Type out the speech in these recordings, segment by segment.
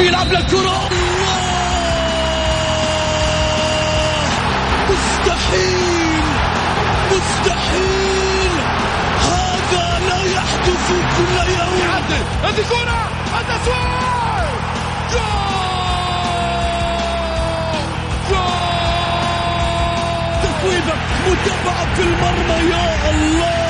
بيلعب للكرة مستحيل مستحيل هذا لا يحدث كل يوم. يعدل. هذه كرة التسويق جول. تفويضة متابعة في المرمى. يا الله.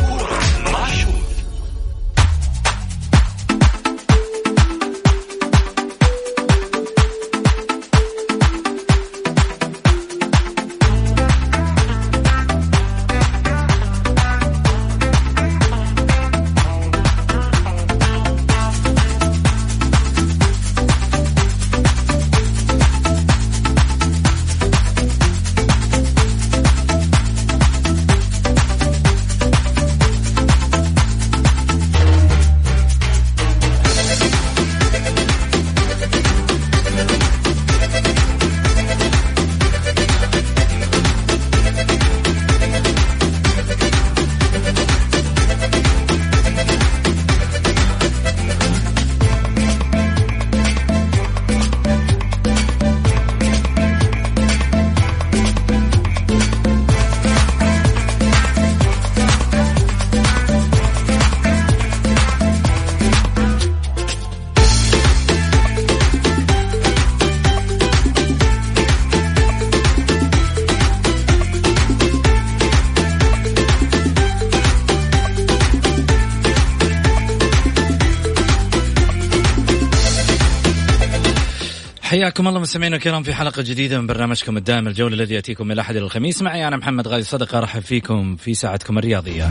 حياكم الله مستمعينا الكرام في حلقة جديدة من برنامجكم الدائم الجولة الذي يأتيكم من الأحد إلى الخميس. معي أنا محمد غازي صدقة أرحب فيكم في ساعتكم الرياضية.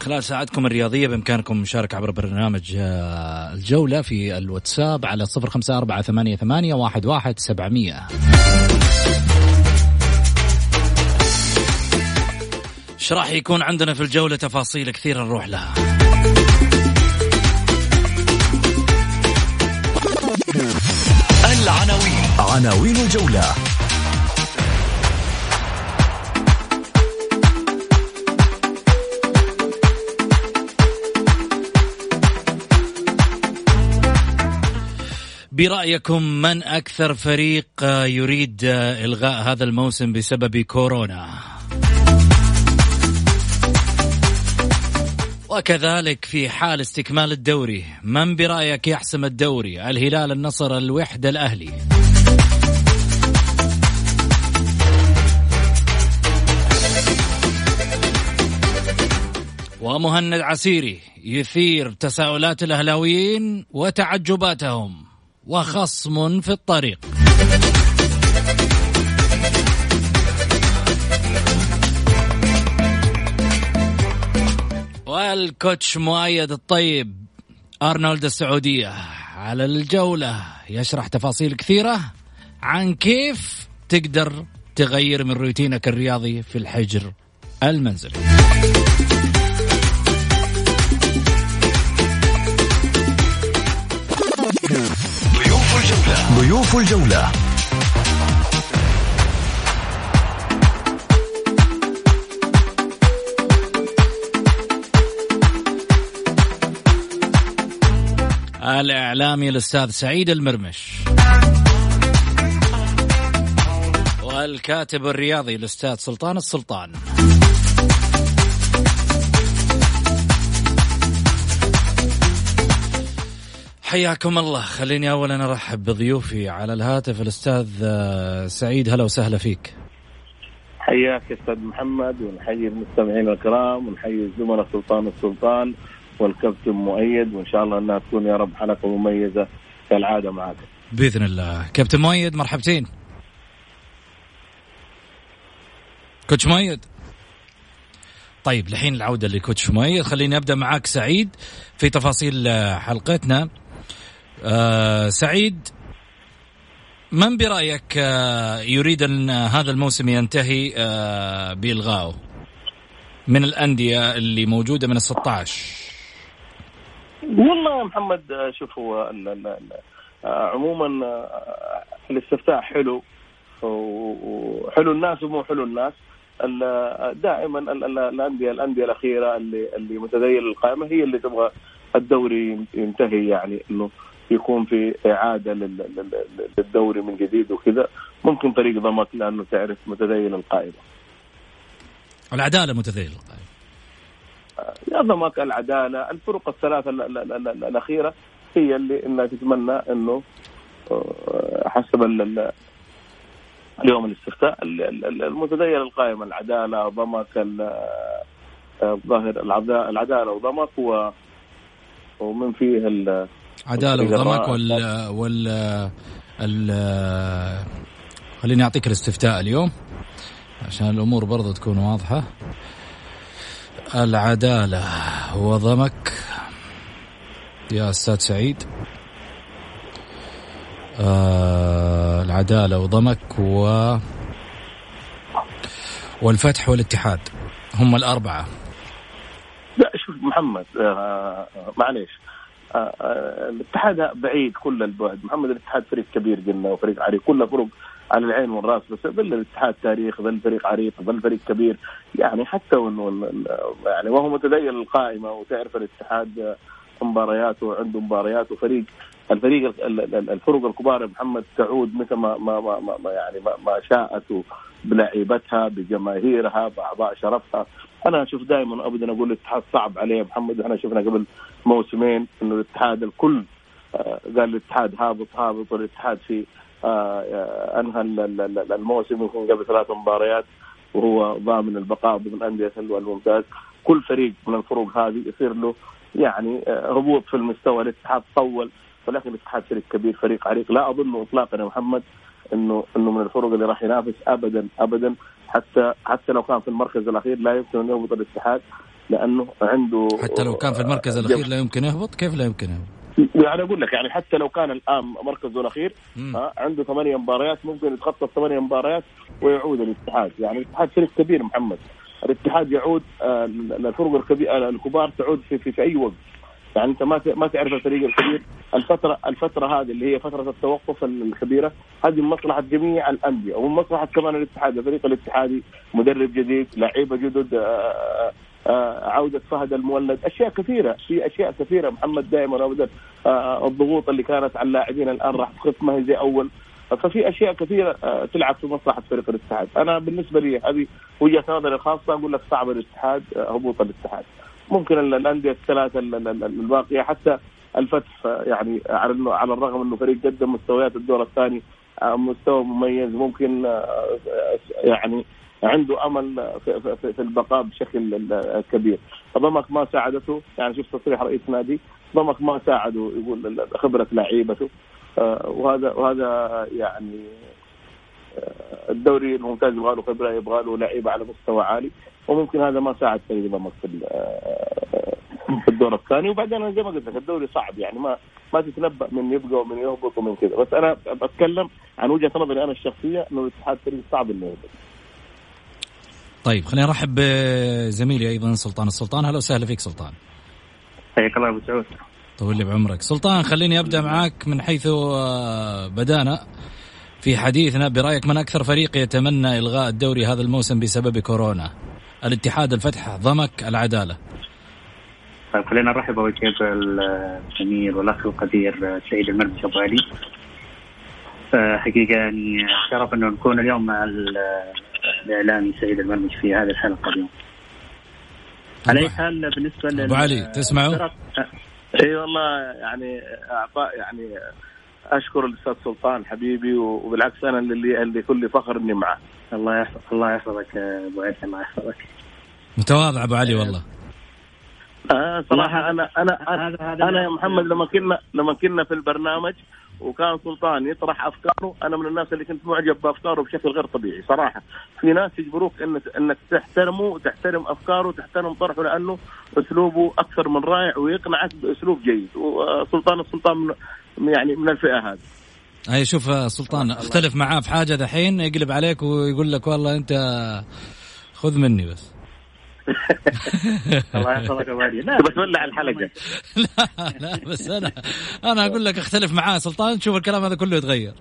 خلال ساعتكم الرياضية بإمكانكم المشاركة عبر برنامج آه، الجولة في الواتساب على صفر خمسة أربعة ثمانية ثمانية واحد واحد سبعمية. إيش راح يكون عندنا في الجولة؟ تفاصيل كثيرة نروح لها. العناوين. عناوين الجولة. برأيكم من أكثر فريق يريد إلغاء هذا الموسم بسبب كورونا؟ وكذلك في حال استكمال الدوري من برأيك يحسم الدوري؟ الهلال النصر الوحدة الأهلي. ومهند عسيري يثير تساؤلات الأهلاويين وتعجباتهم وخصم في الطريق. والكوتش مؤيد الطيب أرنولد السعودية على الجولة يشرح تفاصيل كثيرة عن كيف تقدر تغير من روتينك الرياضي في الحجر المنزلي. ضيوف الجولة. ضيوف الجولة. الإعلامي الأستاذ سعيد المرمش. والكاتب الرياضي الأستاذ سلطان السلطان. حياكم الله. خليني أولا أرحب بضيوفي على الهاتف. الأستاذ آه، سعيد هلا وسهلا فيك. حياك يا أستاذ محمد ونحيي المستمعين الكرام ونحيي الزملاء سلطان السلطان. والكابتن مؤيد وإن شاء الله إنها تكون يا رب حلقة مميزة كالعادة معك. بإذن الله. كابتن مؤيد مرحبتين. كوتش مؤيد. طيب لحين العودة لكوتش مؤيد خليني أبدأ معاك سعيد في تفاصيل آه، حلقتنا. آه سعيد من برأيك آه، يريد أن هذا الموسم ينتهي آه، بإلغائه من الأندية اللي موجودة من ال 16 والله يا محمد شوف هو عموما الاستفتاء حلو وحلو الناس ومو حلو الناس دائما الانديه الأندية الأخيرة اللي اللي متذيله القائمة هي اللي تبغى الدوري ينتهي يعني إنه يكون في إعادة للدوري من جديد وكذا ممكن طريق ضمك لأنه تعرف متذيل القائمة. العداله متذيل القائمة. ضمك العدالة الفرق الثلاثة الأخيرة هي اللي إنها تتمنى إنه آه، حسب اليوم الاستفتاء المتدين القائمة العدالة ضمك الظاهر العدالة وضمك ومن فيه عدالة وضمك وال وال ال خليني أعطيك الاستفتاء اليوم عشان الأمور برضو تكون واضحة. العدالة. وضمك يا أستاذ سعيد. آه العدالة وضمك و والفتح والاتحاد. هم الأربعة. لا شوف محمد آه معليش. آه آه الاتحاد بعيد كل البعد. محمد الاتحاد فريق كبير قلنا وفريق عريق. كله فرق على العين والراس بس ظل الاتحاد تاريخ ظل فريق عريق ظل فريق كبير. يعني حتى وانه يعني وهو متدين القائمة وتعرف الاتحاد مبارياته وعنده مباريات وفريق الفريق الفرق الكبار محمد تعود مثل ما ما ما, ما يعني ما, ما شاءت بلعيبتها بجماهيرها بأعضاء شرفها. أنا أشوف دائما ابدا أقول الاتحاد صعب عليه محمد. إحنا شفنا قبل موسمين إنه الاتحاد الكل آه، قال الاتحاد هابط هابط والاتحاد في أنهى الموسم يكون قبل ثلاث مباريات وهو ضامن البقاء ضمن انديه الممتاز. كل فريق من الفروق هذه يصير له يعني هبوط في المستوى. الاتحاد طول ولكن الاتحاد فريق كبير فريق عريق. لا أظن اطلاقا يا محمد إنه إنه من الفرق اللي راح ينافس ابدا ابدا. حتى حتى لو كان في المركز الأخير لا يمكن أن يهبط الاتحاد لأنه عنده حتى لو كان في المركز الأخير لا يمكن يهبط كيف لا يمكن يهبط؟ يعني أقول لك يعني حتى لو كان الآن مركزه الأخير عنده ثمانية مباريات ممكن يتخطى الثمانية مباريات ويعود الاتحاد. يعني الاتحاد فريق كبير محمد. الاتحاد يعود آه، الفرق الكبار تعود في, في, في أي وقت. يعني أنت ما ما تعرف الفريق الكبير. الفترة الفترة هذه اللي هي فترة التوقف الكبيرة هذه من مصلحة جميع الأندية ومن مصلحه كمان الاتحاد الفريق الاتحادي مدرب جديد لعيبة جدد آه، آه، آه، عودة فهد المولد. أشياء كثيرة في أشياء كثيرة محمد دائما أبدا الضغوط اللي كانت على اللاعبين الآن راح تخف ما هي زي أول. ففي أشياء كثيرة تلعب في مصلحة فريق الاتحاد، أنا بالنسبة لي هذه وجهة نظري الخاصة أقول لك صعب الاتحاد هبوط الاتحاد. ممكن الأندية الثلاثة الباقية حتى الفتح يعني على الرغم إنه فريق قدم مستويات الدور الثاني آه، مستوى مميز. ممكن آه، يعني عنده أمل في, في, في البقاء بشكل كبير. ضمك ما ساعدته يعني شوف تصريح رئيس نادي ضمك ما ساعده يقول خبرة لعيبته. آه، وهذا وهذا يعني الدوري الممتاز يبغى له خبرة يبغى له لعيبة على مستوى عالي وممكن هذا ما ساعد فريق ضمك في في الدور الثاني. وبعدين زي ما قلت لك الدوري صعب يعني ما ما تتنبأ من يبقى ومن يهبط ومن كذا. بس أنا بتكلم عن وجهة نظري أنا الشخصية إنه الاتحاد فريق صعب إنه يهبط طيب خلينا نرحب بزميلي أيضا سلطان. السلطان أهلا وسهلا فيك سلطان. حياك الله أبو سعود. طول لي بعمرك. سلطان خليني أبدأ معك من حيث آه، بدأنا. في حديثنا برأيك من أكثر فريق يتمنى إلغاء الدوري هذا الموسم بسبب كورونا؟ الاتحاد الفتح ضمك العدالة. طيب خلينا نرحب أول شيء بالجميل والأخ القدير سعيد المرمش ابو علي حقيقة يعني شرف أنه نكون اليوم مع الاعلامي سعيد المرمش في هذه الحلقة اليوم. على أي حال بالنسبة أبو علي تسمعوا؟ إي والله يعني اعطاء يعني أشكر الأستاذ سلطان حبيبي وبالعكس أنا اللي اللي كل فخر إني معه. الله يحفظ الله يحفظك أبو علي الله يحفظك. متواضع أبو علي والله. آه صراحة أنا أنا أنا, أنا يا محمد لما كنا لما كنا في البرنامج وكان سلطان يطرح أفكاره. أنا من الناس اللي كنت معجب بأفكاره بشكل غير طبيعي صراحة. في ناس يجبروك انك إنك تحترمه وتحترم أفكاره وتحترم طرحه لأنه أسلوبه أكثر من رائع ويقنعك بأسلوب جيد. وسلطان السلطان من يعني من الفئة هذه. أي شوف سلطان اختلف معاه في حاجة دحين يقلب عليك ويقول لك والله أنت خذ مني بس. الله يحفظك لا بس ولع الحلقة. لا لا بس أنا أنا أقول لك اختلف معاه. سلطان تشوف الكلام هذا كله يتغير.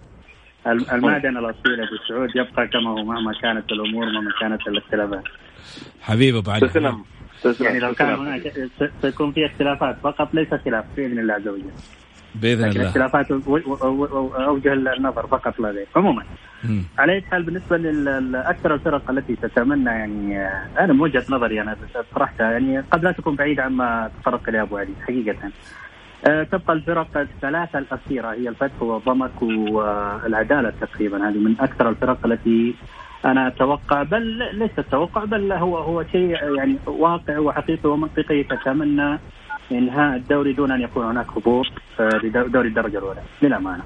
المعدن الأصيل أبو سعود يبقى كما هو مهما كانت الأمور مهما كانت الاختلافات. حبيبي أبو علي تسلم. يعني لو كان هناك سيكون في اختلافات. فقط ليس خلاف بإذن الله عز وجل. بإذن الله. اختلافات أوجه النظر فقط لا غير عموما. على أي حال بالنسبة لاكثر الفرق التي تتمنى يعني آه، أنا من وجهة نظري أنا طرحتها يعني قد لا تكون بعيده عما تطرق اليه أبو علي حقيقة. آه، تبقى الفرق الثلاثة الأخيرة هي الفتح والضمك والعدالة تقريبا. هذه من أكثر الفرق التي أنا أتوقع بل ليس التوقع بل هو هو شيء يعني واقع وحقيقي ومنطقي تتمنى إنهاء الدوري دون أن يكون هناك هبوط آه، لدوري الدرجة الأولى. للأمانة.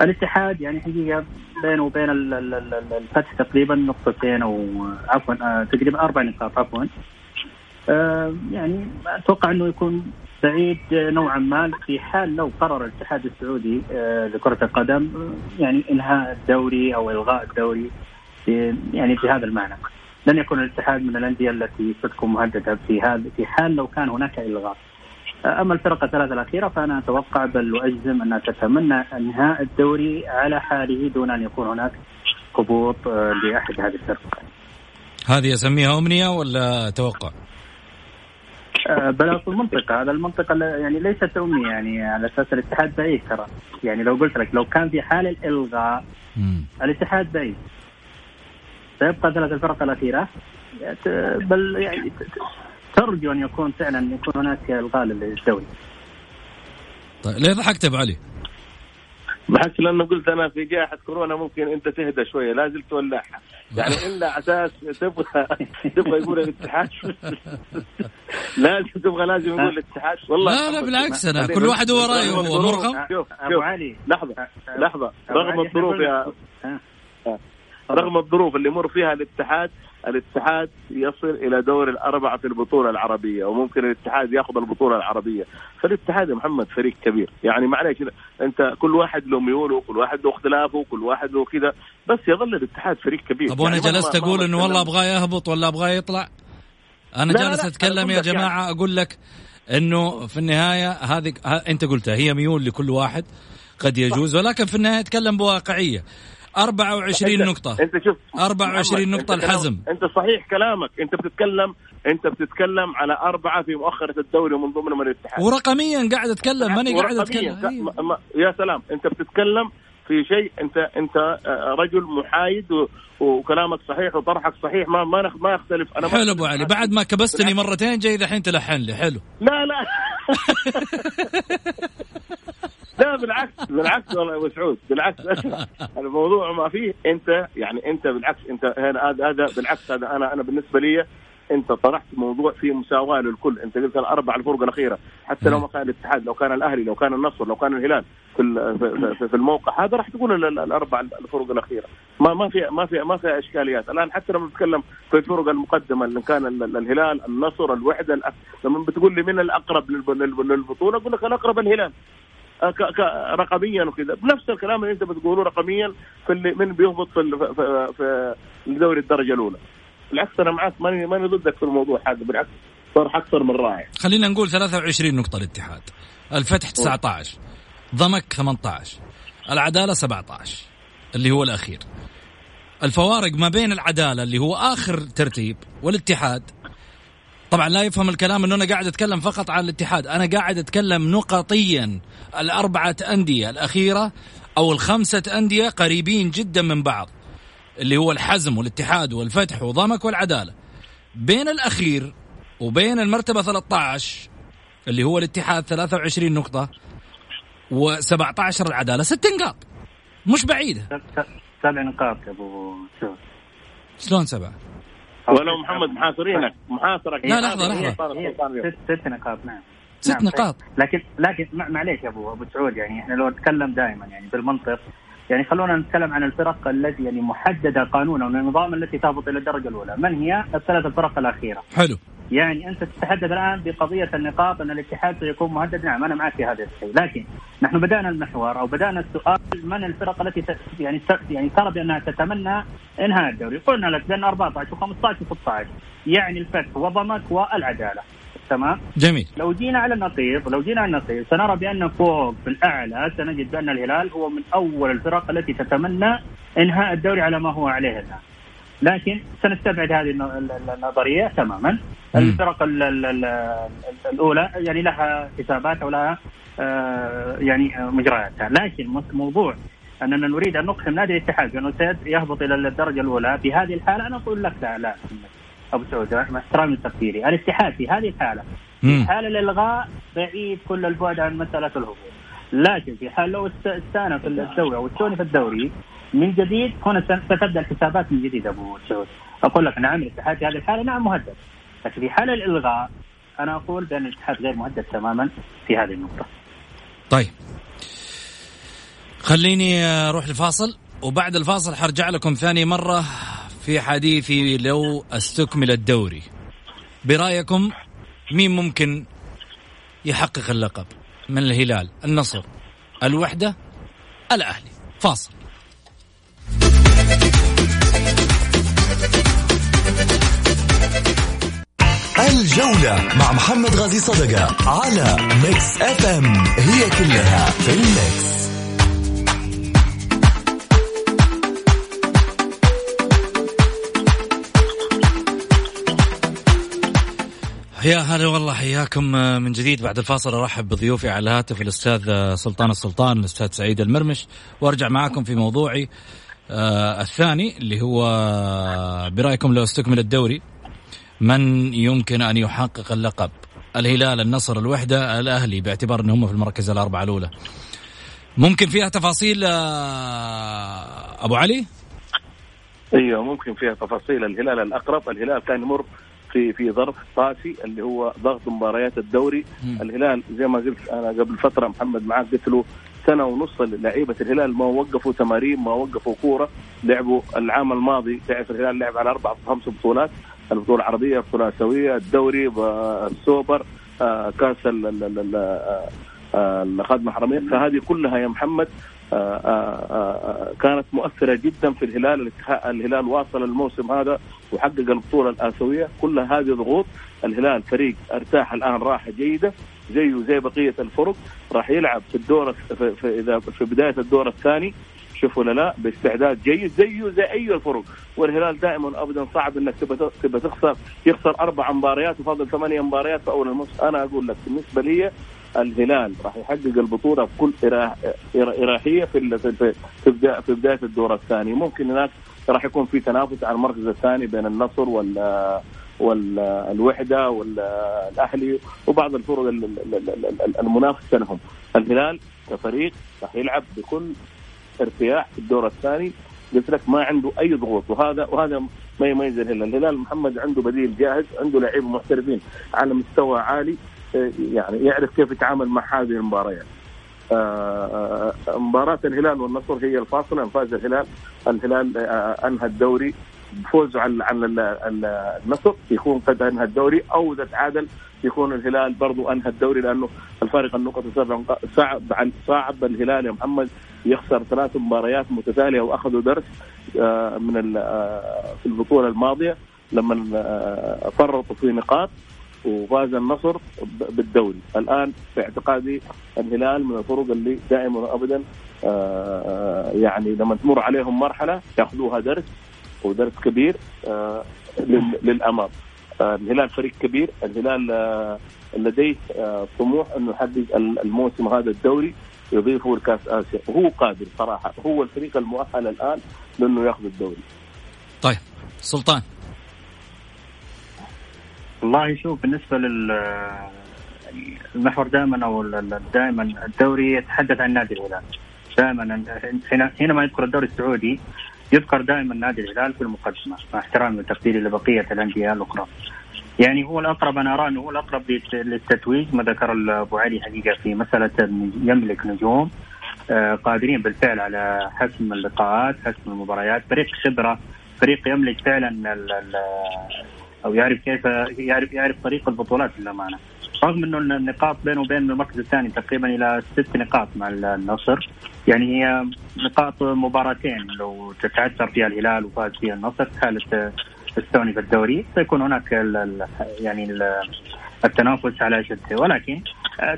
الاتحاد يعني حقيقة بينه وبين الفتح تقريبا نقطتين أو عفوا آه، تقريبا أربع نقاط عفوا. آه، يعني أتوقع إنه يكون بعيد نوعا ما في حال لو قرر الاتحاد السعودي لكرة القدم يعني انهاء الدوري أو إلغاء الدوري يعني في هذا المعنى. لن يكون الاتحاد من الأندية التي ستكون مهددة في هذا في حال لو كان هناك إلغاء. أما الفرق الثلاثة الأخيرة فأنا أتوقع بل واجزم انها تتمنى أنهاء الدوري على حاله دون أن يكون هناك هبوط آه، لأحد هذه الفرق. هذه أسميها أمنية ولا توقع؟ آه، بل في المنطقة هذا المنطقة يعني ليست أمنية يعني على أساس الاتحاد بعيد ترى. يعني لو قلت لك لو كان في حال الإلغاء الاتحاد بعيد. سيبقى ثلاث الفرق الأخيرة. بل يعني ترجو أن يكون فعلا يكون هناك إلغاء للدوري. طيب ليه ضحكت أبو علي؟ ضحكت لأنه قلت أنا في جائحة كورونا ممكن أنت تهدى شوية لازم تولعها يعني إلا أساس تبغى تبغى يقول الاتحاد. لازم تبغى لازم يقول الاتحاد. والله لا لا بالعكس أنا كل واحد هو رأيه هو مرغم. شوف أبو علي. لحظة لحظة. رغم الظروف يا رغم الظروف اللي يمر فيها الاتحاد الاتحاد يصل إلى دور الأربعة في البطولة العربية وممكن الاتحاد ياخذ البطولة العربية. فالاتحاد يا محمد فريق كبير. يعني معلش أنت كل واحد له ميوله كل واحد له اختلافه كل واحد له كذا بس يظل الاتحاد فريق كبير. طب وأنا يعني جلست أقول إنه والله أبغاه يهبط ولا أبغاه يطلع؟ أنا جالس أتكلم يا جماعة يعني. أقول لك إنه في النهاية هذه أنت قلتها هي ميول لكل واحد قد يجوز ولكن في النهاية أتكلم بواقعية. 24 نقطة. أنت شوف 24 نقطة الحزم. أنت صحيح كلامك. أنت بتتكلم أنت بتتكلم على أربعة في مؤخرة الدوري ومن ضمنهم الاتحاد. ورقميا قاعد أتكلم. ماني قاعد أتكلم. أيوه. يا سلام. أنت بتتكلم في شيء. انت أنت آه، رجل محايد وكلامك صحيح وطرحك صحيح. ما ما ما يختلف. أنا حلو أبو علي. بعد ما كبستني مرتين جاي دحين تلحن لي. حلو. لا لا. لا بالعكس بالعكس والله يا أبو سعود بالعكس. الموضوع ما فيه أنت يعني أنت بالعكس أنت هنا هذا بالعكس هذا أنا أنا بالنسبة لي أنت طرحت موضوع فيه مساواة للكل. أنت قلت الاربع الفرق الأخيرة حتى لو ما كان الاتحاد لو كان الأهلي لو كان النصر لو كان الهلال في في الموقع هذا راح تقول الاربع الفرق الأخيرة. ما ما في ما في ما في إشكاليات. الآن حتى لما نتكلم في الفرق المقدمة اللي كان الهلال النصر الوحدة لما بتقول لي من الأقرب للبطولة أقول لك الأقرب الهلال. رقميا وكذا. بنفس الكلام اللي أنت بتقوله رقميا في اللي من بيهبط في في, في دوري الدرجة الأولى. بالعكس أنا معك. ماني ماني ضدك في الموضوع هذا. بالعكس صار أكثر من رائع. خلينا نقول 23 نقطة الاتحاد. الفتح 19 ضمك 18 العدالة 17 اللي هو الأخير. الفوارق ما بين العدالة اللي هو آخر ترتيب والاتحاد طبعا لا يفهم الكلام إنه أنا قاعد أتكلم فقط عن الاتحاد. أنا قاعد أتكلم نقطيا الأربعة أندية الأخيرة أو الخمسة أندية قريبين جدا من بعض اللي هو الحزم والاتحاد والفتح وضمك والعدالة. بين الأخير وبين المرتبة 13 اللي هو الاتحاد 23 نقطة و17 العدالة ست نقاط. مش بعيدة. سبع نقاط يا أبو شلون سبعة؟ ولو محمد محاصرينك. محاصرك. لا لحظة لحظة. ست نقاط نعم. ست نعم نقاط. لكن لكن معليش يا ابو أبو سعود يعني إحنا لو نتكلم دائما يعني بالمنطق يعني خلونا نتكلم عن الفرق التي يعني محددة قانونا والنظام التي تهبط إلى الدرجة الأولى، من هي؟ الثلاث الفرق الأخيرة؟ حلو. يعني أنت تتحدث الآن بقضية النقاط أن الاتحاد سيكون مهدد. نعم أنا معك في هذا الشيء. لكن نحن بدأنا المحور أو بدأنا السؤال من الفرق التي يعني يعني ترى بأنها تتمنى إنهاء الدوري؟ قلنا لك بين 14 و15 و16 يعني الفتح وضمك والعدالة. تمام؟ جميل. لو جينا على النقيض لو جينا على النقيض سنرى بأن فوق في الأعلى سنجد بأن الهلال هو من أول الفرق التي تتمنى إنهاء الدوري على ما هو عليه الآن. لكن سنستبعد هذه النظرية تماما. الفرق الأولى يعني لها حسابات أو لها آه، يعني مجرياتها. لكن موضوع أننا نريد أن نقسم نادي الاتحاد بانه يهبط إلى الدرجة الأولى بهذه الحالة. أنا أقول لك لا لا أبو سعود مع احترامي لتفكيري الاتحاد في هذه الحالة في حال الإلغاء بعيد كل البعد عن مسألة الهبوط. لكن في حال لو استأنف الدوري أو استوني في الدوري من جديد هنا ستبدأ الحسابات من جديد أبو سعود أقول لك نعم الاتحاد في هذه الحالة نعم مهدد. لكن في حال الإلغاء أنا أقول بأن الاتحاد غير مهدد تماما في هذه النقطة. طيب. خليني أروح لفاصل وبعد الفاصل حرجع لكم ثاني مرة في حديثي لو استكمل الدوري. برأيكم مين ممكن يحقق اللقب؟ من الهلال النصر الوحدة الأهلي. فاصل. الجولة مع محمد غازي صدقة على Mix FM. هي كلها في ال mix. يا هلا والله حياكم من جديد. بعد الفاصل ارحب بضيوفي على الهاتف الأستاذ سلطان السلطان الأستاذ سعيد المرمش. وأرجع معاكم في موضوعي آه الثاني اللي هو برأيكم لو استكمل الدوري من يمكن أن يحقق اللقب؟ الهلال النصر الوحدة الأهلي باعتبار إنهم في المركز الأربعة الأولى. ممكن فيها تفاصيل آه أبو علي؟ أيوه ممكن فيها تفاصيل. الهلال الأقرب الهلال كان يمر في في ظرف قاسي اللي هو ضغط مباريات الدوري. م. الهلال زي ما قلت أنا قبل فترة محمد معاك قلت له سنة ونص لعيبة الهلال ما وقفوا تمارين ما وقفوا كورة لعبوا العام الماضي. تعرف الهلال لعب على أربع خمس بطولات البطولة العربية البطولة الاسيويه الدوري السوبر آه، كأس آه، الخادم الحرمين. فهذه كلها يا محمد آه، كانت مؤثرة جدا في الهلال. الهلال واصل الموسم هذا وحقق البطولة الآسيوية. كل هذه ضغوط الهلال فريق أرتاح الآن راحه جيده زيه زي بقية الفرق. راح يلعب في الدور في, في اذا في بداية الدور الثاني. شوف ولا لا باستعداد جيد. زيه زي أي الفرق. والهلال دائما ابدا صعب إنك تبى تخسر. يخسر أربع مباريات وفاضل ثمانية مباريات في أول الموسم. أنا أقول لك بالنسبة لي الهلال راح يحقق البطولة بكل اريحيه في في في بدايه الدور الثاني. ممكن هناك راح يكون في تنافس على المركز الثاني بين النصر وال والوحدة والأهلي وبعض الفرق المنافسه لهم الهلال كفريق راح يلعب بكل ارتياح في الدور الثاني. قلت لك ما عنده أي ضغوط وهذا وهذا ما يميز الهلال، الهلال محمد عنده بديل جاهز، عنده لعيبه محترفين على مستوى عالي. يعني يعرف كيف يتعامل مع هذه المباريات. آه، آه، مباراة الهلال والنصر هي الفاصلة إن فاز الهلال الهلال أنهى الدوري بفوزه على على النصر يكون قد أنهى الدوري أو إذا تعادل يكون الهلال برضو أنهى الدوري لأنه الفارق النقط صعب صعب الهلال يا محمد يخسر ثلاث مباريات متتالية وأخذوا درس آه، من آه، في البطولة الماضية لما آه، فرطوا في نقاط وفاز النصر بالدوري الآن في اعتقادي الهلال من الفرق اللي دائما وابدا يعني لما تمر عليهم مرحلة يأخذوها درس ودرس كبير للأمام. الهلال فريق كبير الهلال لديه طموح إنه يحقق الموسم هذا الدوري يضيفه لكأس آسيا. وهو قادر صراحة هو الفريق المؤهل الآن لأنه يأخذ الدوري. طيب سلطان. والله شوف بالنسبة لل المحور دائما أو دائما الدوري يتحدث عن نادي الهلال. دائما حينما يذكر الدوري السعودي يذكر دائما نادي الهلال في المقدمة مع احترامي وتقديري لبقية الأندية الأخرى. يعني هو الأقرب أنا أرى أنه هو الأقرب للتتويج ما ذكر أبو علي حقيقة في مسألة يملك نجوم. آه، قادرين بالفعل على حسم اللقاءات، حسم المباريات، فريق خبرة، فريق يملك فعلا أو يعرف كيف يعرف يعرف طريق البطولات للأمانة. رغم إنه النقاط بينه وبين المركز الثاني تقريبا إلى ست نقاط مع النصر. يعني هي نقاط مباراتين. لو تتعثر فيها الهلال وفاز فيها النصر حاله الثاني في الدوري. سيكون هناك ال ال يعني ال التنافس على شده ولكن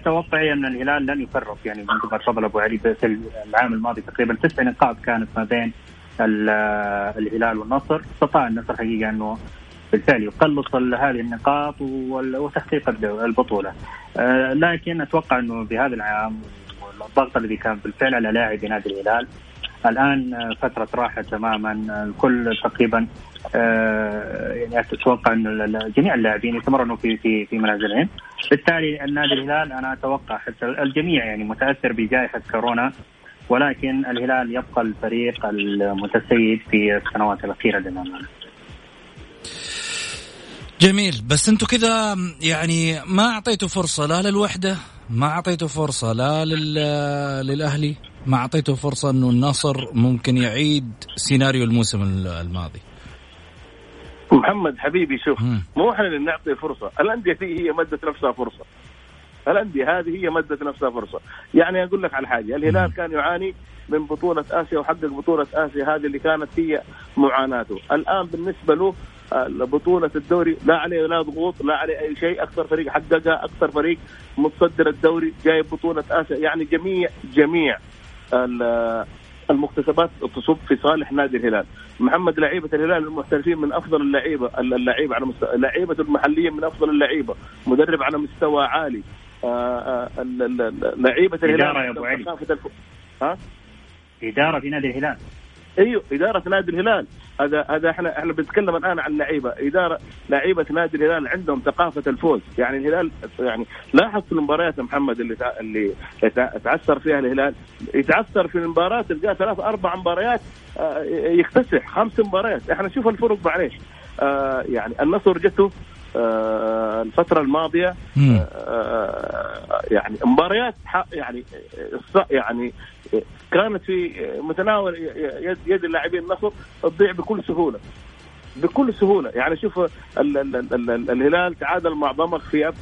توقعي أن الهلال لن يفرط. يعني مثل ما تفضل أبو علي في العام الماضي تقريبا تسع نقاط كانت ما بين الهلال والنصر. استطاع النصر حقيقة أنه بالتالي يقلص هذه النقاط وتحقيق البطولة. آه، لكن أتوقع إنه بهذا العام والضغط الذي كان بالفعل على لاعبي نادي الهلال الآن فترة راحة تماما. الكل تقريبا آه، يعني أتوقع إن جميع اللاعبين يتمرنوا في في في منازلهم. بالتالي النادي الهلال أنا أتوقع حتى الجميع يعني متأثر بجائحة كورونا ولكن الهلال يبقى الفريق المتسيد في السنوات الأخيرة للأمانة. جميل. بس أنتم كذا يعني ما أعطيتوا فرصة لا للوحدة ما أعطيتوا فرصة لا للأهلي ما أعطيتوا فرصة إنه النصر ممكن يعيد سيناريو الموسم الماضي. محمد حبيبي شوف مو إحنا اللي نعطي فرصة الأندية هي مدت نفسها فرصة. الأندية هذه هي مدت نفسها فرصة. يعني أقول لك على حاجة الهلال كان يعاني من بطولة آسيا وحقق بطولة آسيا هذه اللي كانت هي معاناته. الآن بالنسبة له بطولة الدوري لا عليه لا ضغوط لا عليه أي شيء أكثر فريق حققها أكثر فريق متصدر الدوري جايب بطولة آسيا. يعني جميع جميع المكتسبات تصب في صالح نادي الهلال. محمد لعيبة الهلال المحترفين من أفضل اللعيبة اللعيبة على مستوى لعيبة المحليين من أفضل اللعيبة. مدرب على مستوى عالي. آه، آه، لعيبة الهلال إدارة يا أبو علي. ها؟ إدارة في نادي الهلال. أيوه إدارة نادي الهلال. هذا هذا إحنا إحنا بنتكلم الآن عن لعيبة. إدارة لعيبة نادي الهلال عندهم ثقافة الفوز. يعني الهلال يعني لاحظ في المباريات يا محمد اللي اللي تعثر فيها الهلال. يتعثر في المباراة تلقاه ثلاث أربع مباريات آه، يكتسح. خمس مباريات. إحنا نشوف الفرق معليش آه، يعني النصر جته آه، الفترة الماضية. يعني مباريات يعني يعني كانت في متناول يد, يد اللاعبين النصر تضيع بكل سهولة. بكل سهولة. يعني شوف ال ال ال ال الهلال تعادل مع ضمك في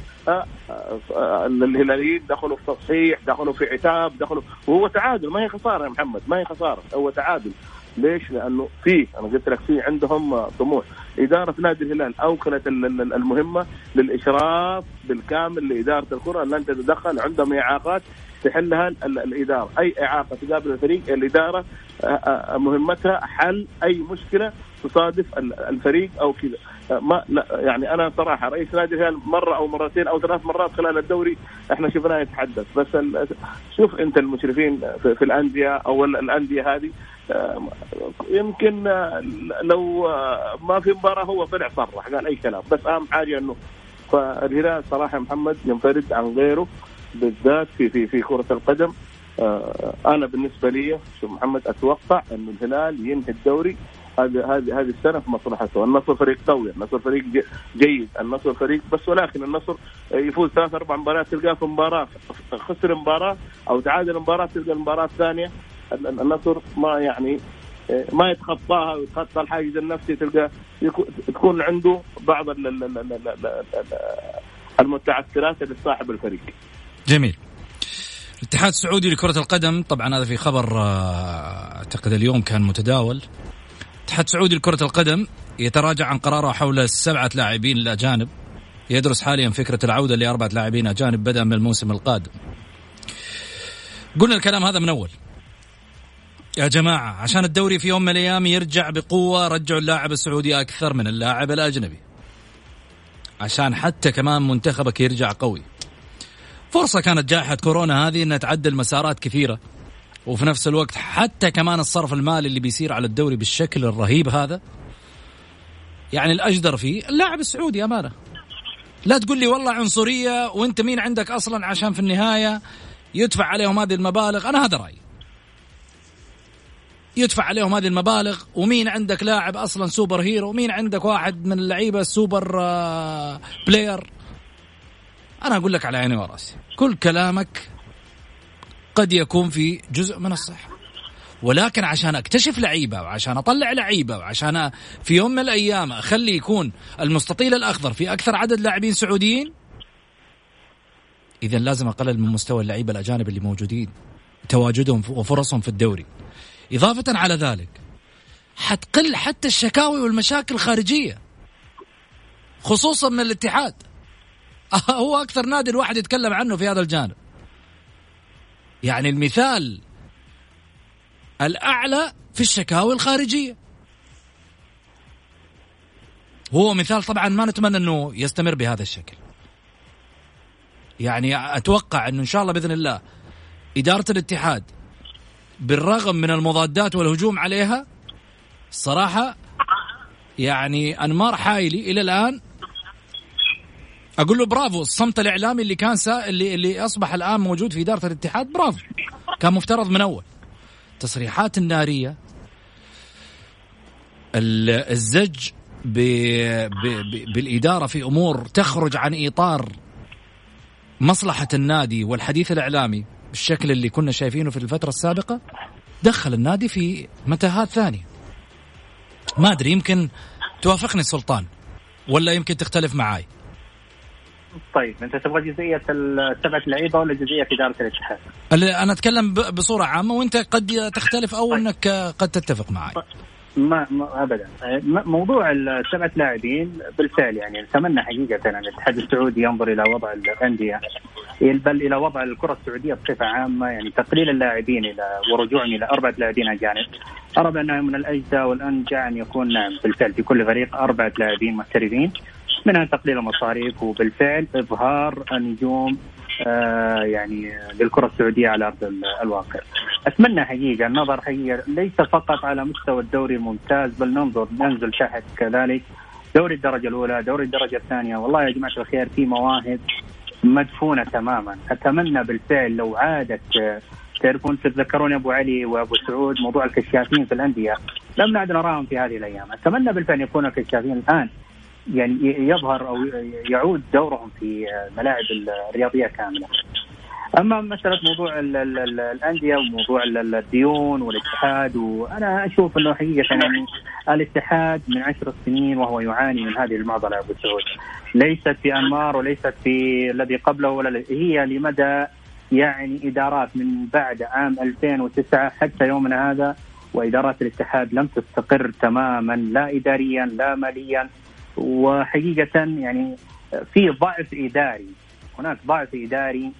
الهلاليين دخلوا في تصحيح دخلوا في عتاب دخلوا وهو تعادل. ما هي خسارة يا محمد. ما هي خسارة. هو تعادل. ليش؟ لأنه في أنا قلت لك في عندهم طموح، إدارة نادي الهلال أوكلت المهمة للإشراف بالكامل لإدارة الكرة. لن تتدخل. عندهم إعاقات. تحلها الإدارة، أي إعاقة تقابل الفريق الإدارة آه، آه، مهمتها حل أي مشكلة تصادف الفريق أو كذا. ما لا يعني أنا صراحة رئيس نادي الهلال مرة أو مرتين أو ثلاث مرات خلال الدوري إحنا شفناه يتحدث. بس شوف أنت المشرفين في الأندية أو الأندية هذه آه، يمكن لو ما في مباراة هو طلع صرح قال أي كلام. بس أهم حاجة إنه فالهلال صراحة محمد ينفرد عن غيره. بالذات في في في كرة القدم. آه أنا بالنسبة لي شوف محمد أتوقع انه الهلال ينهي الدوري هذه هذه هذه السنة في مصلحته، النصر فريق قوي، النصر فريق جيد، النصر فريق بس ولكن النصر يفوز ثلاث أربع مباريات تلقاه في مباراة خسر مباراة أو تعادل مباراة تلقى المباراة الثانية. النصر ما يعني ما يتخطاها ويتخطى الحاجز النفسي تلقى تكون عنده بعض المتعثرات لصاحب الفريق. جميل. الاتحاد السعودي لكرة القدم طبعا هذا في خبر آه، أعتقد اليوم كان متداول. الاتحاد السعودي لكرة القدم يتراجع عن قراره حول السبعة لاعبين الأجانب. يدرس حاليا فكرة العودة لأربعة لاعبين أجانب بدءا من الموسم القادم. قلنا الكلام هذا من أول. يا جماعة عشان الدوري في يوم من الأيام يرجع بقوة رجعوا اللاعب السعودي أكثر من اللاعب الأجنبي. عشان حتى كمان منتخبك يرجع قوي. فرصة كانت جائحة كورونا هذه إنها تعدل مسارات كثيرة. وفي نفس الوقت حتى كمان الصرف المالي اللي بيصير على الدوري بالشكل الرهيب هذا يعني الأجدر فيه اللاعب السعودي أمانة. لا تقول لي والله عنصرية وأنت مين عندك أصلا عشان في النهاية يدفع عليهم هذه المبالغ؟ أنا هذا رأيي. يدفع عليهم هذه المبالغ ومين عندك لاعب أصلا super hero؟ ومين عندك واحد من اللعيبة السوبر آه، player أنا أقول لك على عيني وراسي. كل كلامك قد يكون في جزء من الصحة. ولكن عشان أكتشف لعيبة وعشان أطلع لعيبة وعشان في يوم من الأيام أخلي يكون المستطيل الأخضر في أكثر عدد لاعبين سعوديين اذا لازم أقلل من مستوى اللعيبة الأجانب اللي موجودين تواجدهم وفرصهم في الدوري. إضافة على ذلك حتقل حتى الشكاوي والمشاكل الخارجية خصوصا من الاتحاد. هو أكثر نادي الواحد يتكلم عنه في هذا الجانب. يعني المثال الأعلى في الشكاوي الخارجية. هو مثال طبعا ما نتمنى إنه يستمر بهذا الشكل. يعني أتوقع إنه إن شاء الله بإذن الله إدارة الاتحاد بالرغم من المضادات والهجوم عليها الصراحه يعني أنمار حايلي إلى الآن أقول له برافو الصمت الإعلامي اللي كان سا اللي اللي أصبح الآن موجود في إدارة الاتحاد برافو. كان مفترض من أول. التصريحات النارية الزج ب... ب... بالإدارة في أمور تخرج عن إطار مصلحة النادي والحديث الإعلامي بالشكل اللي كنا شايفينه في الفترة السابقة دخل النادي في متاهات ثانية. ما أدري يمكن توافقني سلطان ولا يمكن تختلف معاي. طيب أنت تبغى جزئية السبعه لعيبه ولا جزئية إدارة الاتحاد؟ أنا أتكلم بصورة عامة وأنت قد تختلف أو طيب. أنك قد تتفق معي. ما, ما ابدا موضوع السبعه لاعبين بالفعل يعني نتمنى حقيقة أن الاتحاد السعودي ينظر إلى وضع الأندية بل إلى وضع الكرة السعودية بصفة عامة يعني تقليل اللاعبين إلى ورجوعهم إلى أربعة لاعبين أجانب أرى بأنه من الاجدى والانجع أن يكون نعم بالفعل في كل فريق أربعة لاعبين محترفين منها تقليل المصاريف وبالفعل إظهار النجوم آه يعني للكرة السعودية على أرض الواقع. أتمنى حقيقة النظر حقيقة ليس فقط على مستوى الدوري الممتاز بل ننظر ننزل تحت كذلك. دوري الدرجة الأولى، دوري الدرجة الثانية، والله يا جماعة الخير في مواهب مدفونة تماما، أتمنى بالفعل لو عادت تعرفون تتذكرون أبو علي وأبو سعود موضوع الكشافين في الأندية. لم نعد نراهم في هذه الأيام، أتمنى بالفعل يكون الكشافين الآن يعني يظهر أو يعود دورهم في الملاعب الرياضية كاملة. أما مسألة موضوع ال ال ال الأندية وموضوع الديون والاتحاد وأنا أشوف إنه حقيقة يعني الاتحاد من عشر سنين وهو يعاني من هذه المعضلة أبو سعود ليست في انمار وليست في الذي قبله ولا هي لمدى يعني إدارات من بعد عام 2009 حتى يومنا هذا وادارات الاتحاد لم تستقر تماما لا اداريا لا ماليا وحقيقة يعني في ضعف إداري هناك ضعف إداري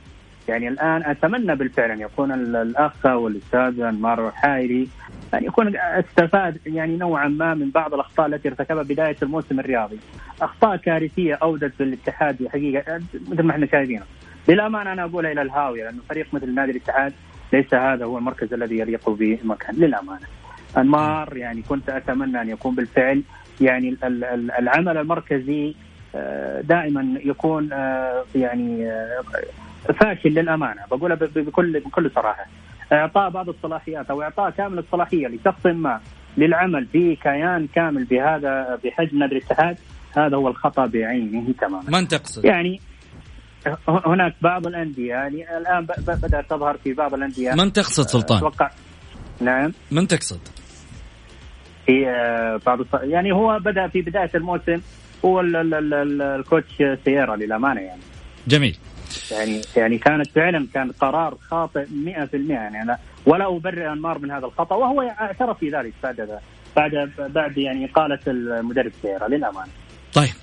يعني الآن أتمنى بالفعل أن يكون الأخ والأستاذ أنمار حايري أن يكون استفاد يعني نوعا ما من بعض الأخطاء التي ارتكبها بداية الموسم الرياضي، أخطاء كارثية أودت بالاتحاد حقيقة مثل ما إحنا شايفينه. للامانه أنا اقولها إلى الهاوية لأنه فريق مثل نادي الاتحاد ليس هذا هو المركز الذي يليق به مكان للامانه. أنمار يعني كنت أتمنى أن يكون بالفعل يعني العمل المركزي آه، دائما يكون آه، يعني آه، فاشل للأمانة بقولها بكل بكل صراحة إعطاء بعض الصلاحيات أو إعطاء كامل الصلاحية لشخص ما للعمل في كيان كامل بهذا بحجم نادي الاتحاد هذا هو الخطأ بعينه تماما من تقصد؟ يعني هناك بعض الأندية يعني الآن بدأت تظهر في بعض الأندية من تقصد سلطان؟ أتوقع نعم من تقصد؟ في بعض يعني هو بدأ في بداية الموسم. هو الكوتش سييرا للأمانة يعني. جميل. يعني يعني كانت فعلا كان قرار خاطئ 100% يعني. أنا ولا أبرئ أنمار من هذا الخطأ. وهو اعترف في ذلك بعد بعد بعد يعني قالت المدرب سييرا للأمانة. طيب.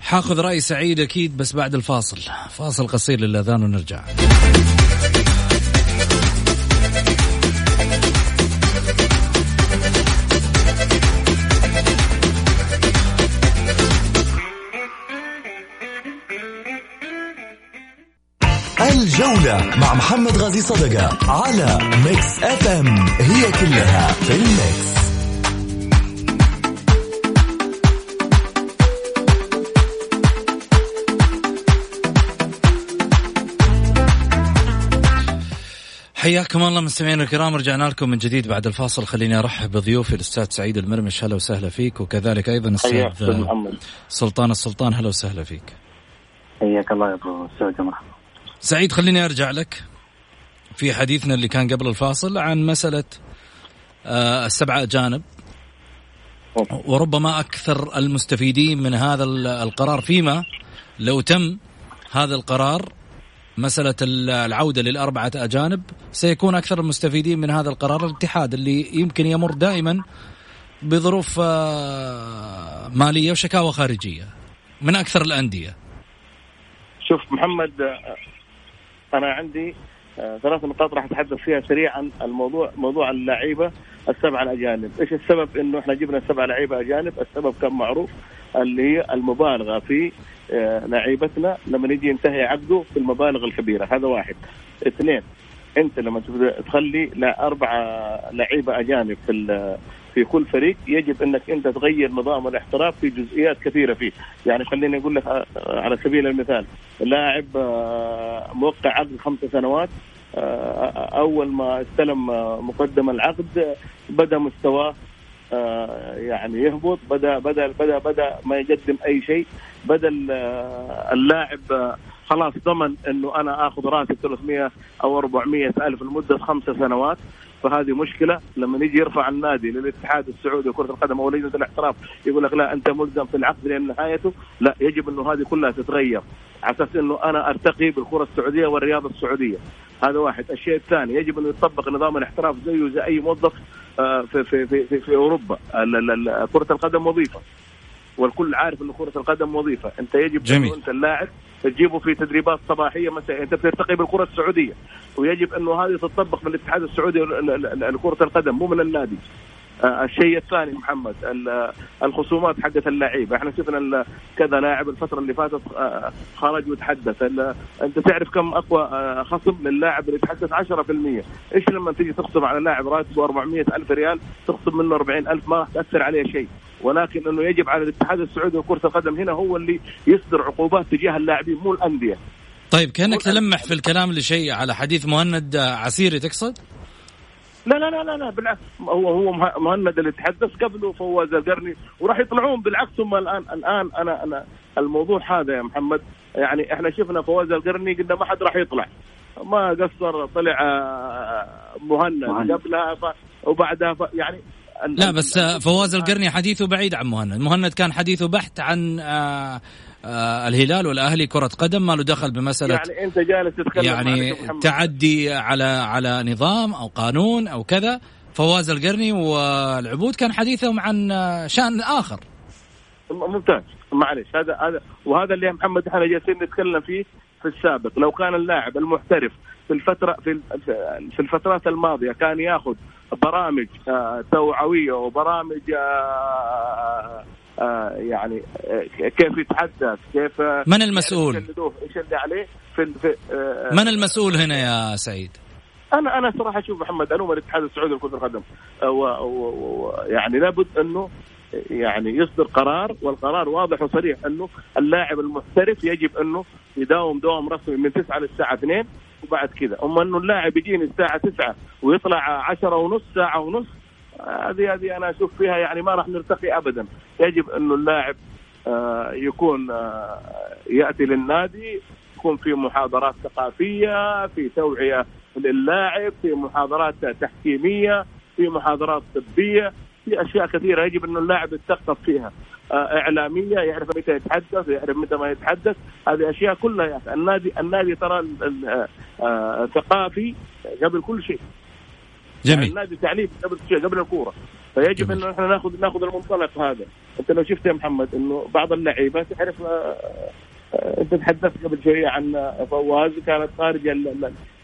حاخذ رأي سعيد أكيد بس بعد الفاصل. فاصل قصير للأذان ونرجع. الجولة مع محمد غازي صدقة على Mix FM هي كلها في ال mix. حياكم الله مستمعينا الكرام رجعنا لكم من جديد بعد الفاصل. خليني أرحب بضيوفي الأستاذ سعيد المرمش هلا وسهلا فيك وكذلك أيضا الأستاذ سلطان السلطان هلا وسهلا فيك. حياك الله يا أبو أستاذ مرحبا سعيد خليني أرجع لك في حديثنا اللي كان قبل الفاصل عن مسألة آه، السبعة أجانب. وربما أكثر المستفيدين من هذا القرار فيما لو تم هذا القرار مسألة العودة للأربعة أجانب سيكون أكثر المستفيدين من هذا القرار الاتحاد اللي يمكن يمر دائما بظروف آه، مالية وشكاوى خارجية من أكثر الأندية. شوف محمد أنا عندي آه، ثلاث نقاط راح اتحدث فيها سريعا الموضوع موضوع اللعيبة السبعه الأجانب، إيش السبب إنه إحنا جبنا سبعه لعيبة أجانب؟ السبب كان معروف اللي هي المبالغة في آه، لعيبتنا لما يجي ينتهي عقده في المبالغ الكبيرة، هذا واحد. اثنين انت لما تخلي لا اربعه لعيبه اجانب في في كل فريق يجب انك انت تغير نظام الاحتراف في جزئيات كثيرة فيه، يعني خليني أقول لك آه، على سبيل المثال لاعب آه، موقع عقد خمس سنوات أول ما استلم مقدم العقد بدا مستواه يعني يهبط بدا بدا بدا بدا ما يقدم أي شيء بدا اللاعب خلاص ضمن إنه أنا آخذ راتب 300 أو 400 ألف لمدة خمس سنوات. فهذه مشكلة. لما يجي يرفع النادي للاتحاد السعودي لكره القدم أو لجنة الاحتراف يقول لك لا أنت ملزم في العقد لأن نهايته. لا يجب إنه هذه كلها تتغير على أساس إنه أنا أرتقي بالكرة السعودية والرياضة السعودية. هذا واحد. الشيء الثاني يجب انه يطبق نظام الاحتراف زيه زي أي موظف آه، في في في في, في أوروبا. كرة القدم وظيفة. والكل عارف إنه كرة القدم وظيفة. أنت يجب جميل. انه انت اللاعب تجيبه في تدريبات صباحية مثلا انت بترتقي بالكرة السعودية ويجب أنه هذه تطبق من الاتحاد السعودي لكرة القدم مو من النادي. الشيء الثاني محمد الخصومات حقت اللعيبة. إحنا شفنا كذا لاعب الفترة اللي فاتت آه، خرج وتحدث أنت تعرف كم أقوى آه، خصم للاعب اللي يتحدث؟ 10% إيش لما تيجي تخصم على لاعب راتبه 400 ألف ريال تخصم منه 40 ألف ما راح تأثر عليه شيء. ولكن إنه يجب على الاتحاد السعودي لكره القدم هنا هو اللي يصدر عقوبات تجاه اللاعبين مو الأندية. طيب كأنك تلمح في الكلام لشيء على حديث مهند عسيري تقصد؟ لا لا لا لا, لا بالعكس. هو هو مهند اللي تحدث قبله فواز القرني وراح يطلعون بالعكس. هم الان الآن أنا أنا الموضوع هذا يا محمد يعني إحنا شفنا فواز القرني قلنا ما حد راح يطلع. ما قصر طلع آه، مهند قبلها وبعدها يعني لا بس فواز القرني حديثه بعيد عن مهند. مهند كان حديثه بحت عن آه آه الهلال والأهلي كرة قدم ما له دخل بمسألة يعني أنت جالس تتكلم يعني تعدي على على نظام أو قانون أو كذا. فواز القرني والعبود كان حديثهم عن شأن آخر. ممتاز. معلش هذا هذا وهذا اللي محمد إحنا جالسين نتكلم فيه في السابق. لو كان اللاعب المحترف في الفترة في في الفترات الماضية كان ياخذ برامج آه، توعوية وبرامج آه، آه، يعني كيف يتحدث كيف من المسؤول؟ إيش اللي عليه في, في من المسؤول هنا يا سعيد؟ أنا أنا صراحة أشوف محمد أنوم الاتحاد السعودي لكرة القدم يعني لابد أنه يعني يصدر قرار والقرار واضح وصريح أنه اللاعب المحترف يجب أنه يداوم دوام رسمي من 9 للساعة 2 وبعد كذا أما أنه اللاعب يجيني الساعة 9 ويطلع 10 ونص ساعة ونص هذه هذه أنا أشوف فيها يعني ما راح نرتقي ابدا. يجب انه اللاعب آه، يكون آه، يأتي للنادي يكون في محاضرات ثقافية في توعية للاعب في محاضرات تحكيمية في محاضرات طبية في أشياء كثيرة يجب انه اللاعب يتثقف فيها. آه، إعلامية يعرف متى يتحدث يعرف متى ما يتحدث. هذه أشياء كلها يعني النادي النادي ترى ثقافي قبل كل شيء. جميل. يعني النادي تعليم قبل قبل الكورة. فيجب إنه إحنا ناخذ ناخذ المنطلق هذا. انت لو شفت يا محمد إنه بعض اللعيبة تعرف آه، انت تحدثت قبل شوية عن فواز كانت خارج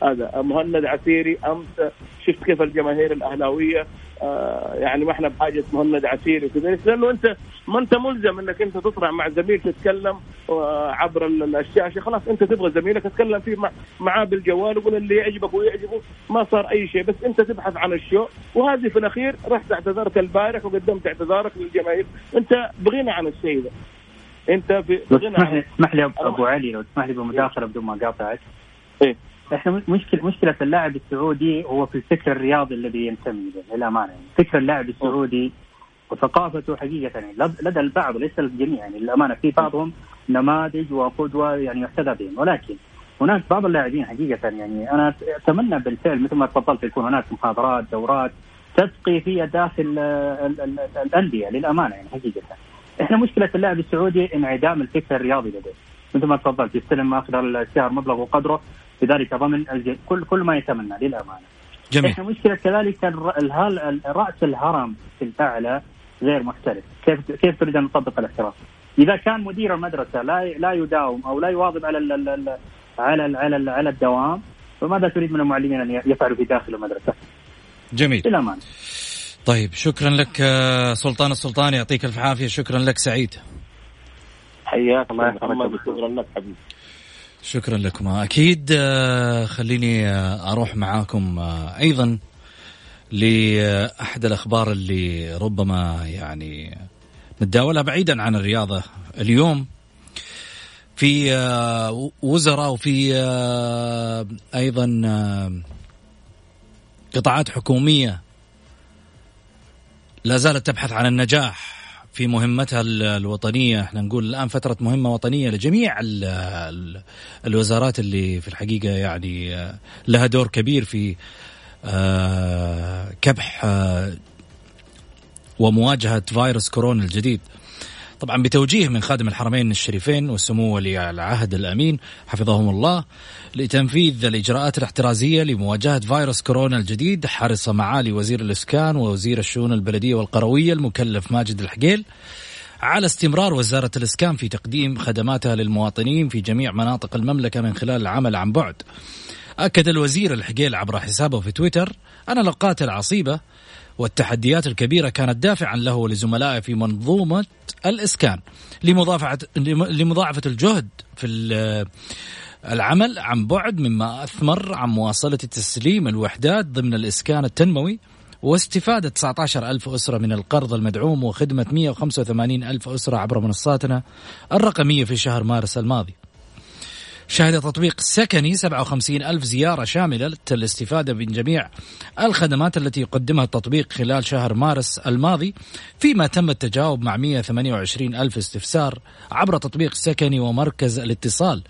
هذا مهند عسيري أمس شفت كيف الجماهير الأهلاوية آه، يعني ما إحنا بحاجة مهند عسيري وكذا لأنه انت ما أنت ملزم إنك أنت تطلع مع زميل تتكلم آه، عبر الشاشه خلاص أنت تبغى زميلك تتكلم فيه معاه بالجوال وقول اللي يعجبك ويعجبه ما صار أي شيء بس أنت تبحث عن الشو. وهذه في الأخير رحت اعتذرت البارح وقدمت اعتذارك للجماهير. أنت بغينا عن الشيء ذا انت في اسمح لي اسمح لي أبو علي لو تسمح لي بمداخلة بدون ما أقاطعك. إيه. إحنا مشكله مشكلة اللاعب السعودي هو في الفكر الرياضي الذي ينتمي له للامانه يعني فكر اللاعب السعودي وثقافته حقيقة يعني لدى البعض ليس الجميع يعني. للأمانة في بعضهم نماذج وقدوه يعني يحتذى بهم. ولكن هناك بعض اللاعبين حقيقة يعني أنا أتمنى بالفعل مثل ما تفضلت يكون هناك محاضرات دورات تسقي في أهداف الأندية للأمانة يعني حقيقة. إحنا مشكلة اللاعب السعودي انعدام الفكر الرياضي لديه. مثل ما تفضلت يستلم آخر الشهر مبلغ وقدره لذلك ضمن كل كل ما يتمنى للأمانة. جميل. إحنا مشكلة كذلك راس الهرم في الاعلى غير محترف. كيف كيف تريد أن نطبق الاحتراف؟ إذا كان مدير المدرسة لا لا يداوم أو لا يواظب على ال على ال على ال على الدوام فماذا تريد من المعلمين أن يفعلوا في داخل المدرسة؟ جميل. بالامان طيب شكرا لك آه، سلطان السلطان يعطيك ألف عافية. شكرا لك سعيد. حياك الله محمد. شكرا لك حبيبي. شكرا لكم. أكيد آه، خليني آه، أروح معاكم أيضا لأحد الأخبار اللي ربما يعني نتداولها بعيدا عن الرياضة اليوم. في وزراء وفي أيضا قطاعات حكومية لا زالت تبحث عن النجاح في مهمتها الوطنية. إحنا نقول الآن فترة مهمة وطنية لجميع الوزارات اللي في الحقيقة يعني لها دور كبير في آه، كبح آه، ومواجهة فيروس كورونا الجديد. طبعا بتوجيه من خادم الحرمين الشريفين والسمو ولي العهد الأمين حفظهم الله لتنفيذ الإجراءات الاحترازية لمواجهة فيروس كورونا الجديد حرص معالي وزير الإسكان ووزير الشؤون البلدية والقروية المكلف ماجد الحقيل على استمرار وزارة الإسكان في تقديم خدماتها للمواطنين في جميع مناطق المملكة من خلال العمل عن بعد. أكد الوزير الحقيل عبر حسابه في تويتر ان الاوقات العصيبه والتحديات الكبيرة كانت دافعا له ولزملائه في منظومة الإسكان. لمضاعفة لمضاعفة الجهد في العمل عن بعد مما أثمر عن مواصلة تسليم الوحدات ضمن الإسكان التنموي واستفادة 19 ألف أسرة من القرض المدعوم وخدمة 185 ألف أسرة عبر منصاتنا الرقمية في شهر مارس الماضي. شهد تطبيق سكني 57 ألف زيارة شاملة للاستفادة من جميع الخدمات التي يقدمها التطبيق خلال شهر مارس الماضي فيما تم التجاوب مع 128 ألف استفسار عبر تطبيق سكني ومركز الاتصال.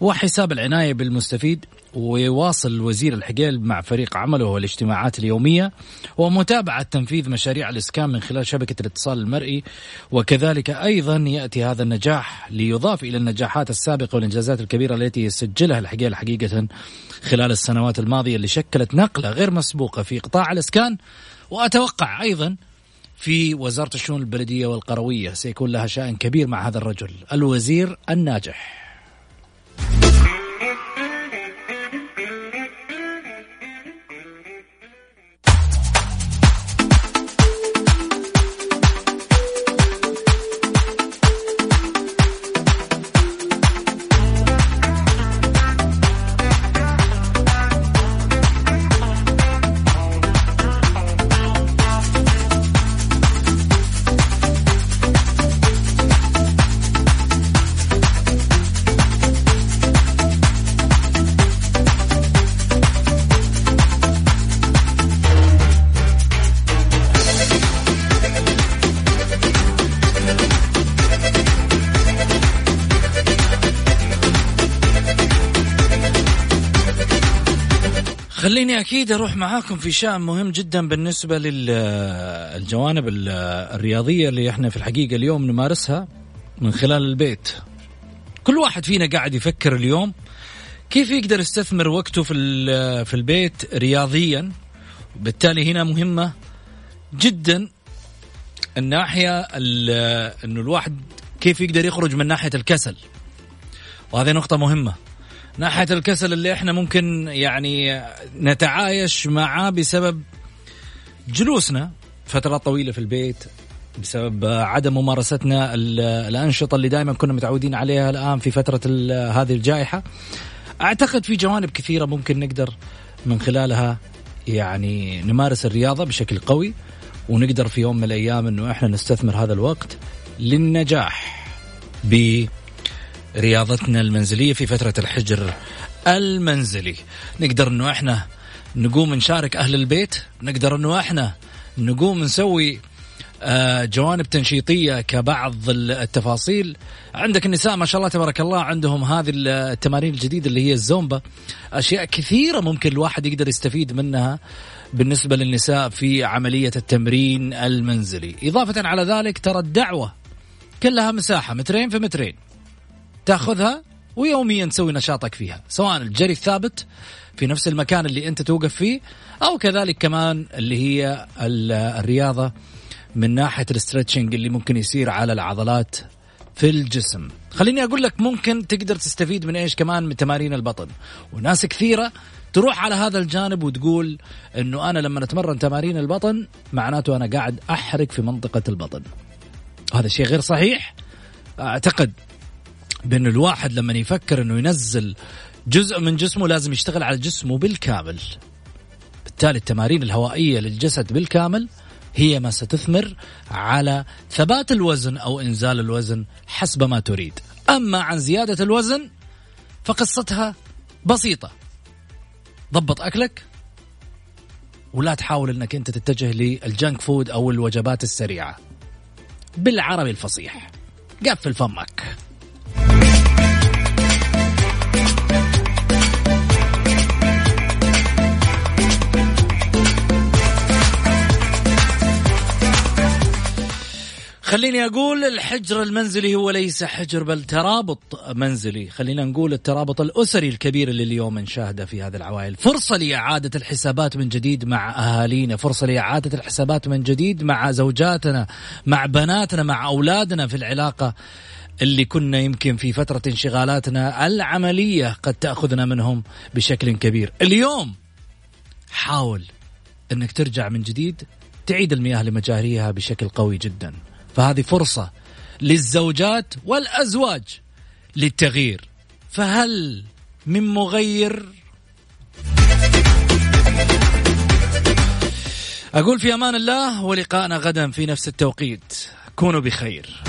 وحساب العناية بالمستفيد ويواصل الوزير الحقيل مع فريق عمله والاجتماعات اليومية ومتابعة تنفيذ مشاريع الإسكان من خلال شبكة الاتصال المرئي. وكذلك أيضا يأتي هذا النجاح ليضاف إلى النجاحات السابقة والإنجازات الكبيرة التي يسجلها الحقيقة حقيقة خلال السنوات الماضية اللي شكلت نقلة غير مسبوقة في قطاع الإسكان. وأتوقع أيضا في وزارة الشؤون البلدية والقروية سيكون لها شأن كبير مع هذا الرجل الوزير الناجح. خليني أكيد أروح معاكم في شأن مهم جدا بالنسبة للجوانب الرياضية اللي إحنا في الحقيقة اليوم نمارسها من خلال البيت. كل واحد فينا قاعد يفكر اليوم كيف يقدر يستثمر وقته في في البيت رياضيا وبالتالي هنا مهمة جدا الناحية إنه الواحد كيف يقدر يخرج من ناحية الكسل. وهذه نقطة مهمة. ناحية الكسل اللي إحنا ممكن يعني نتعايش معاه بسبب جلوسنا فترات طويلة في البيت بسبب عدم ممارستنا الأنشطة اللي دائما كنا متعودين عليها الآن في فترة هذه الجائحة. أعتقد في جوانب كثيرة ممكن نقدر من خلالها يعني نمارس الرياضة بشكل قوي ونقدر في يوم من الأيام إنه إحنا نستثمر هذا الوقت للنجاح ب رياضتنا المنزلية في فترة الحجر المنزلي. نقدر إنه إحنا نقوم نشارك أهل البيت نقدر إنه إحنا نقوم نسوي آه، جوانب تنشيطية كبعض التفاصيل. عندك النساء ما شاء الله تبارك الله عندهم هذه التمارين الجديدة اللي هي الزومبا. أشياء كثيرة ممكن الواحد يقدر يستفيد منها بالنسبة للنساء في عملية التمرين المنزلي. إضافة على ذلك ترى الدعوة كلها مساحة مترين في مترين. تاخذها ويوميا تسوي نشاطك فيها سواء الجري الثابت في نفس المكان اللي أنت توقف فيه أو كذلك كمان اللي هي الرياضة من ناحية الاسترتشنج اللي ممكن يصير على العضلات في الجسم. خليني أقول لك ممكن تقدر تستفيد من إيش كمان من تمارين البطن. وناس كثيرة تروح على هذا الجانب وتقول إنه أنا لما أتمرن تمارين البطن معناته أنا قاعد أحرق في منطقة البطن. هذا شيء غير صحيح أعتقد بأن الواحد لما يفكر أنه ينزل جزء من جسمه لازم يشتغل على جسمه بالكامل. بالتالي التمارين الهوائية للجسد بالكامل هي ما ستثمر على ثبات الوزن أو إنزال الوزن حسب ما تريد. أما عن زيادة الوزن فقصتها بسيطة. ضبط أكلك ولا تحاول أنك أنت تتجه للجنك فود أو الوجبات السريعة. بالعربي الفصيح قفل فمك. خليني أقول الحجر المنزلي هو ليس حجر بل ترابط منزلي، خلينا نقول الترابط الأسري الكبير اللي اليوم نشاهده في هذه العوائل، فرصة لإعادة الحسابات من جديد مع أهالينا، فرصة لإعادة الحسابات من جديد مع زوجاتنا، مع بناتنا، مع أولادنا في العلاقة اللي كنا يمكن في فترة انشغالاتنا العملية قد تأخذنا منهم بشكل كبير، اليوم حاول إنك ترجع من جديد تعيد المياه لمجاريها بشكل قوي جدا. فهذه فرصة للزوجات والأزواج للتغيير. فهل من مغير؟ أقول في أمان الله ولقاءنا غدا في نفس التوقيت. كونوا بخير.